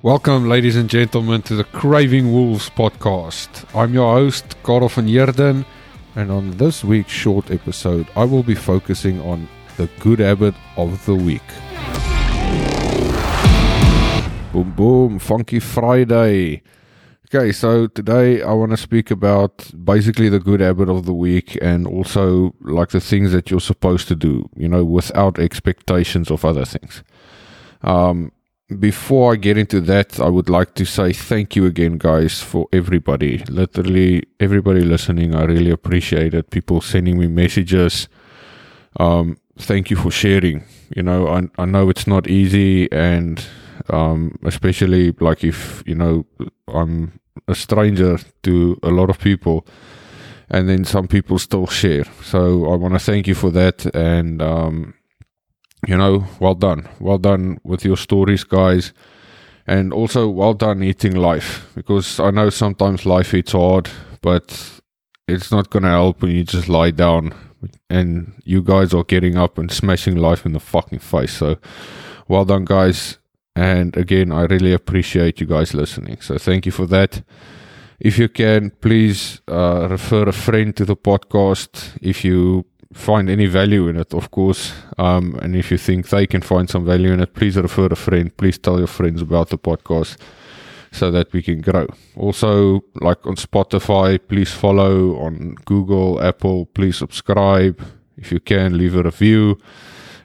Welcome, ladies and gentlemen, to the Craving Wolves podcast. I'm your host, Karel van Yerden, and on this week's short episode, I will be focusing on the good habit of the week. Boom, boom, Funky Friday. Okay, so today I want to speak about basically the good habit of the week and also like the things that you're supposed to do, you know, without expectations of other things. Um, before I get into that, I would like to say thank you again, guys, for everybody. Literally, everybody listening. I really appreciate it. People sending me messages. Um, thank you for sharing. You know, I, I know it's not easy, and um, especially like if, you know, I'm a stranger to a lot of people, and then some people still share. So I want to thank you for that. And, um, you know, well done. Well done with your stories, guys. And also, well done eating life because I know sometimes life hits hard, but it's not to help when you just lie down and you guys are getting up and smashing life in the fucking face. So, well done, guys. And again, I really appreciate you guys listening. So, thank you for that. If you can, please uh, refer a friend to the podcast. If you find any value in it, of course. Um, and if you think they can find some value in it, please refer a friend. Please tell your friends about the podcast so that we can grow. Also, like on Spotify, please follow. On Google, Apple, please subscribe. If you can, leave a review.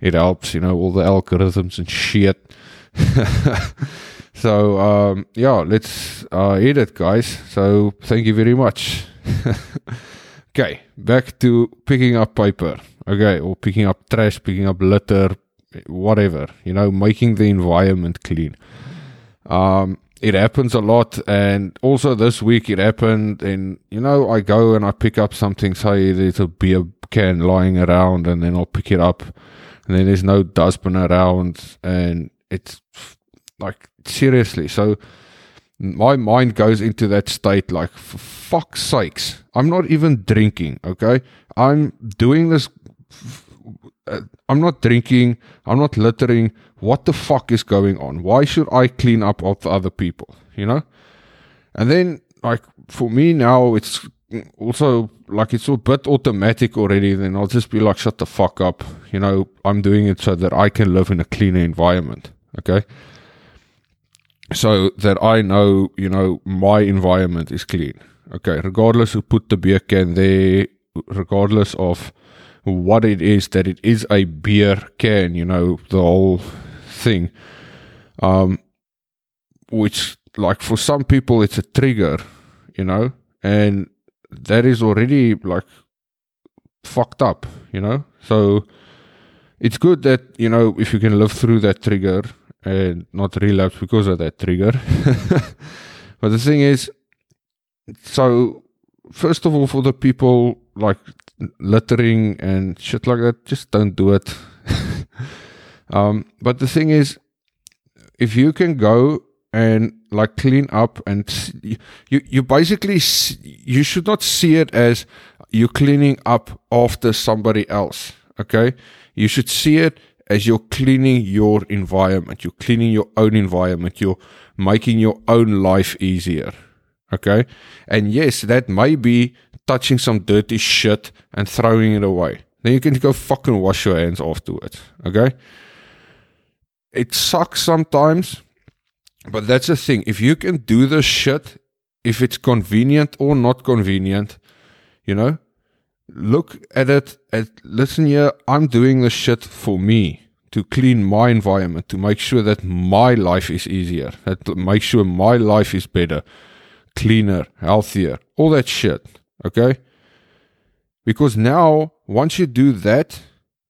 It helps, you know, all the algorithms and shit. so, um, yeah, let's uh, it, guys. So, thank you very much. Okay, back to picking up paper. Okay, or picking up trash, picking up litter, whatever. You know, making the environment clean. Um, it happens a lot, and also this week it happened. And you know, I go and I pick up something. Say there's a beer can lying around, and then I'll pick it up, and then there's no dustbin around, and it's like seriously. So my mind goes into that state like fuck's sakes i'm not even drinking okay? I'm doing this uh, i'm not drinking i'm not littering what the fuck is going on? Why should i clean up after other people? You know? And then like for me now it's also like it's a bit automatic already then i'll just be like shut the fuck up you know i'm doing it so that i can live in a cleaner environment okay so that I know, you know, my environment is clean. Okay, regardless who put the beer can there, regardless of what it is that it is a beer can, you know, the whole thing. Um, which, like, for some people, it's a trigger, you know, and that is already like fucked up, you know. So it's good that you know if you can live through that trigger and not relapse because of that trigger. but the thing is, so first of all, for the people like littering and shit like that, just don't do it. um, but the thing is, if you can go and like clean up and you you basically see, you should not see it as you cleaning up after somebody else okay you should see it as you're cleaning your environment, you're cleaning your own environment, you're making your own life easier. Okay. And yes, that may be touching some dirty shit and throwing it away. Then you can go fucking wash your hands afterwards. Okay. It sucks sometimes, but that's the thing. If you can do this shit, if it's convenient or not convenient, you know, look at it at listen here i'm doing this shit for me to clean my environment to make sure that my life is easier that make sure my life is better cleaner healthier all that shit okay? Because now once you do that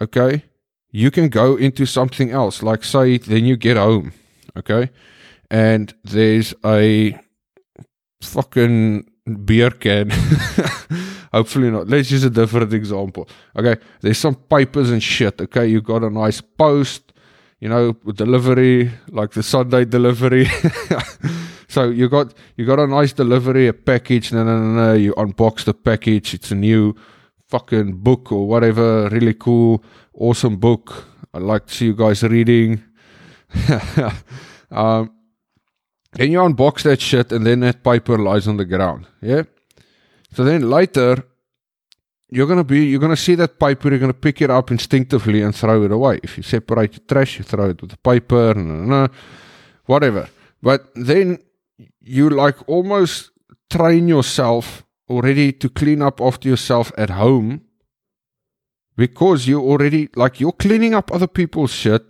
okay you can go into something else like say then you get home okay? And there's a fucking beer can Hopefully not. Let's use a different example. Okay, there's some papers and shit. Okay, you got a nice post, you know, delivery, like the Sunday delivery. So you got you got a nice delivery, a package. No, no, no, no. You unbox the package. It's a new fucking book or whatever. Really cool, awesome book. I like to see you guys reading. um, then you unbox that shit, and then that paper lies on the ground. Yeah. So then later, you're gonna be you're gonna see that paper. You're gonna pick it up instinctively and throw it away. If you separate the trash, you throw it with the paper. Whatever. But then you like almost train yourself already to clean up after yourself at home because you already like you're cleaning up other people's shit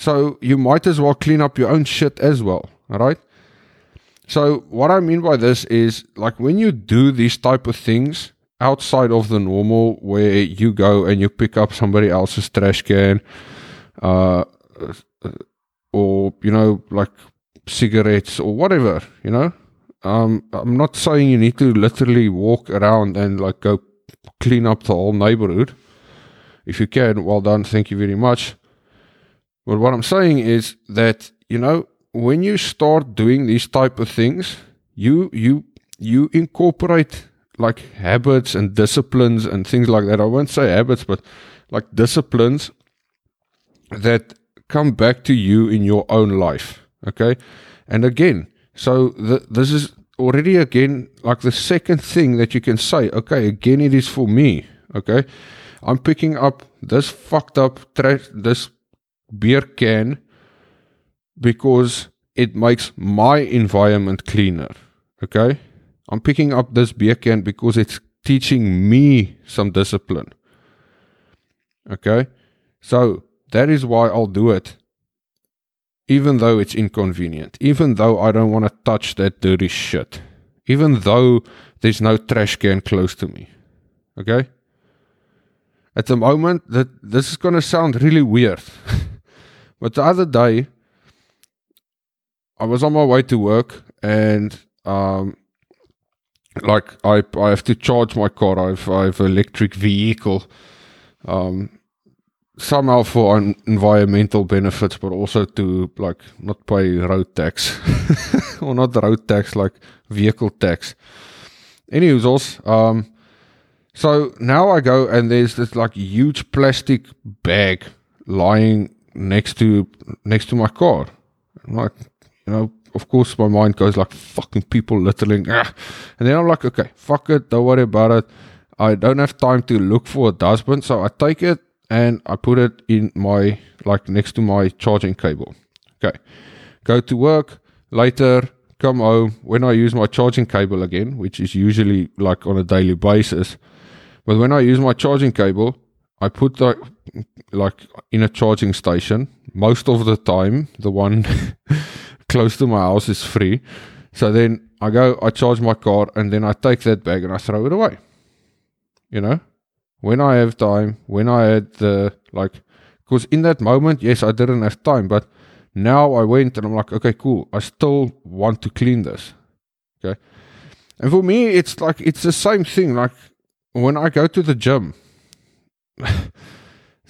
so you might as well clean up your own shit as well all right so what i mean by this is like when you do these type of things outside of the normal where you go and you pick up somebody else's trash can uh or you know like cigarettes or whatever you know? Um i'm not saying you need to literally walk around and like go clean up the whole neighborhood. If you can well done thank you very much but what i'm saying is that you know when you start doing these type of things you you you incorporate like habits and disciplines and things like that i won't say habits but like disciplines that come back to you in your own life. Okay. And again, so the, this is already again like the second thing that you can say, okay, again, it is for me. Okay. I'm picking up this fucked up trash, this beer can because it makes my environment cleaner. Okay. I'm picking up this beer can because it's teaching me some discipline. Okay. So that is why I'll do it. Even though it's inconvenient. Even though I don't want to touch that dirty shit. Even though there's no trash can close to me. Okay? At the moment, that this is going to sound really weird. but the other day, I was on my way to work and um, like I I have to charge my car. I have, I have electric vehicle. Um, somehow for environmental benefits, but also to like not pay road tax or not the road tax, like vehicle tax. Anyways, um, so now I go and there's this like huge plastic bag lying next to next to my car. I'm like, you know, of course my mind goes like fucking people littering, ah. and then I'm like, okay, fuck it, don't worry about it. I don't have time to look for a dustbin, so I take it and I put it in my like next to my charging cable. Okay. Go to work later, come home. When I use my charging cable again, which is usually like on a daily basis, but when I use my charging cable, I put that like in a charging station. Most of the time, the one close to my house is free. So then I go, I charge my car, and then I take that bag and I throw it away. You know, when I have time, when I had the like, because in that moment, yes, I didn't have time, but now I went and I'm like, okay, cool. I still want to clean this. Okay. And for me, it's like, it's the same thing. Like when I go to the gym,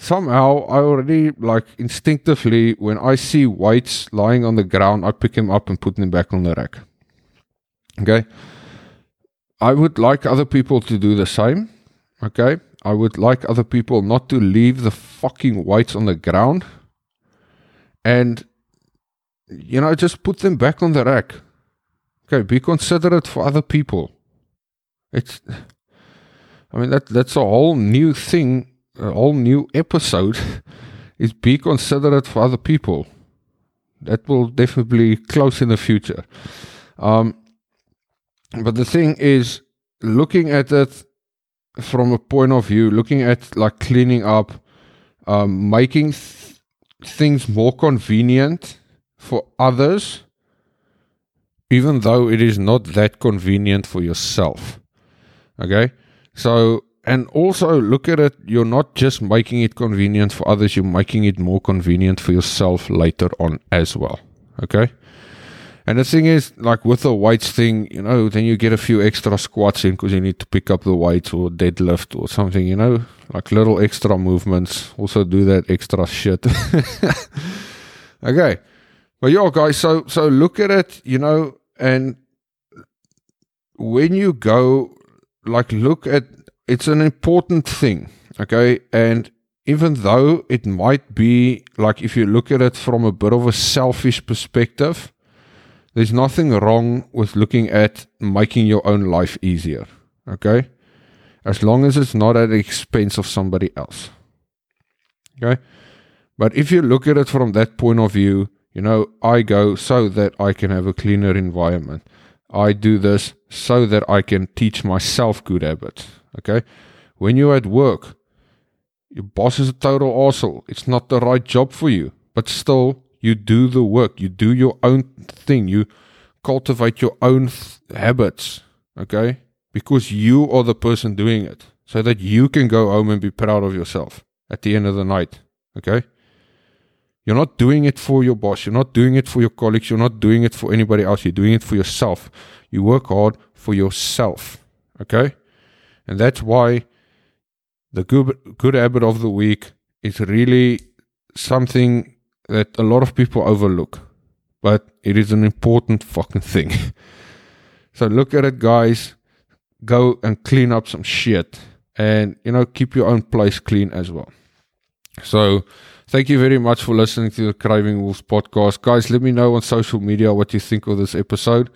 somehow I already like instinctively, when I see weights lying on the ground, I pick them up and put them back on the rack. Okay. I would like other people to do the same. Okay. I would like other people not to leave the fucking weights on the ground and, you know, just put them back on the rack. Okay, be considerate for other people. It's, I mean, that that's a whole new thing, a whole new episode is be considerate for other people. That will definitely close in the future. Um, but the thing is, looking at it from a point of view, looking at like cleaning up, um, making th- things more convenient for others, even though it is not that convenient for yourself. Okay, so and also look at it, you're not just making it convenient for others, you're making it more convenient for yourself later on as well. Okay. And the thing is, like with the weights thing, you know, then you get a few extra squats in because you need to pick up the weights or deadlift or something, you know, like little extra movements. Also do that extra shit. okay. But yeah, guys, so so look at it, you know, and when you go, like, look at it's an important thing, okay, and even though it might be like if you look at it from a bit of a selfish perspective, there's nothing wrong with looking at making your own life easier, okay, as long as it's not at the expense of somebody else, okay. But if you look at it from that point of view, you know, I go so that I can have a cleaner environment. I do this so that I can teach myself good habits. Okay. When you're at work, your boss is a total asshole. It's not the right job for you, but still, you do the work. You do your own thing. You cultivate your own th- habits. Okay. Because you are the person doing it so that you can go home and be proud of yourself at the end of the night. Okay. You're not doing it for your boss. You're not doing it for your colleagues. You're not doing it for anybody else. You're doing it for yourself. You work hard for yourself. Okay? And that's why the good, good habit of the week is really something that a lot of people overlook. But it is an important fucking thing. so look at it, guys. Go and clean up some shit. And, you know, keep your own place clean as well. So, Thank you very much for listening to the Craving Wolves podcast. Guys, let me know on social media what you think of this episode.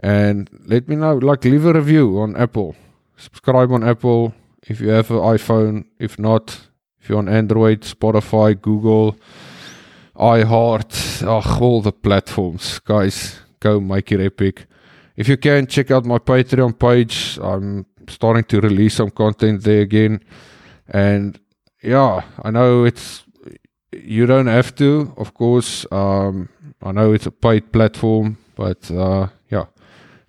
And let me know, like, leave a review on Apple. Subscribe on Apple if you have an iPhone. If not, if you're on Android, Spotify, Google, iHeart, oh, all the platforms. Guys, go make it epic. If you can, check out my Patreon page. I'm starting to release some content there again. And yeah, I know it's you don't have to, of course. Um, I know it's a paid platform, but uh, yeah,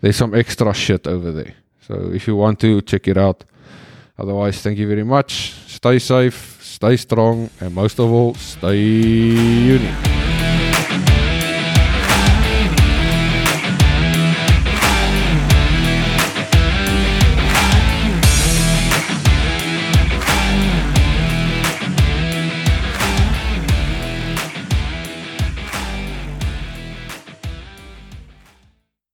there's some extra shit over there. So if you want to, check it out. Otherwise, thank you very much. Stay safe, stay strong, and most of all, stay unique.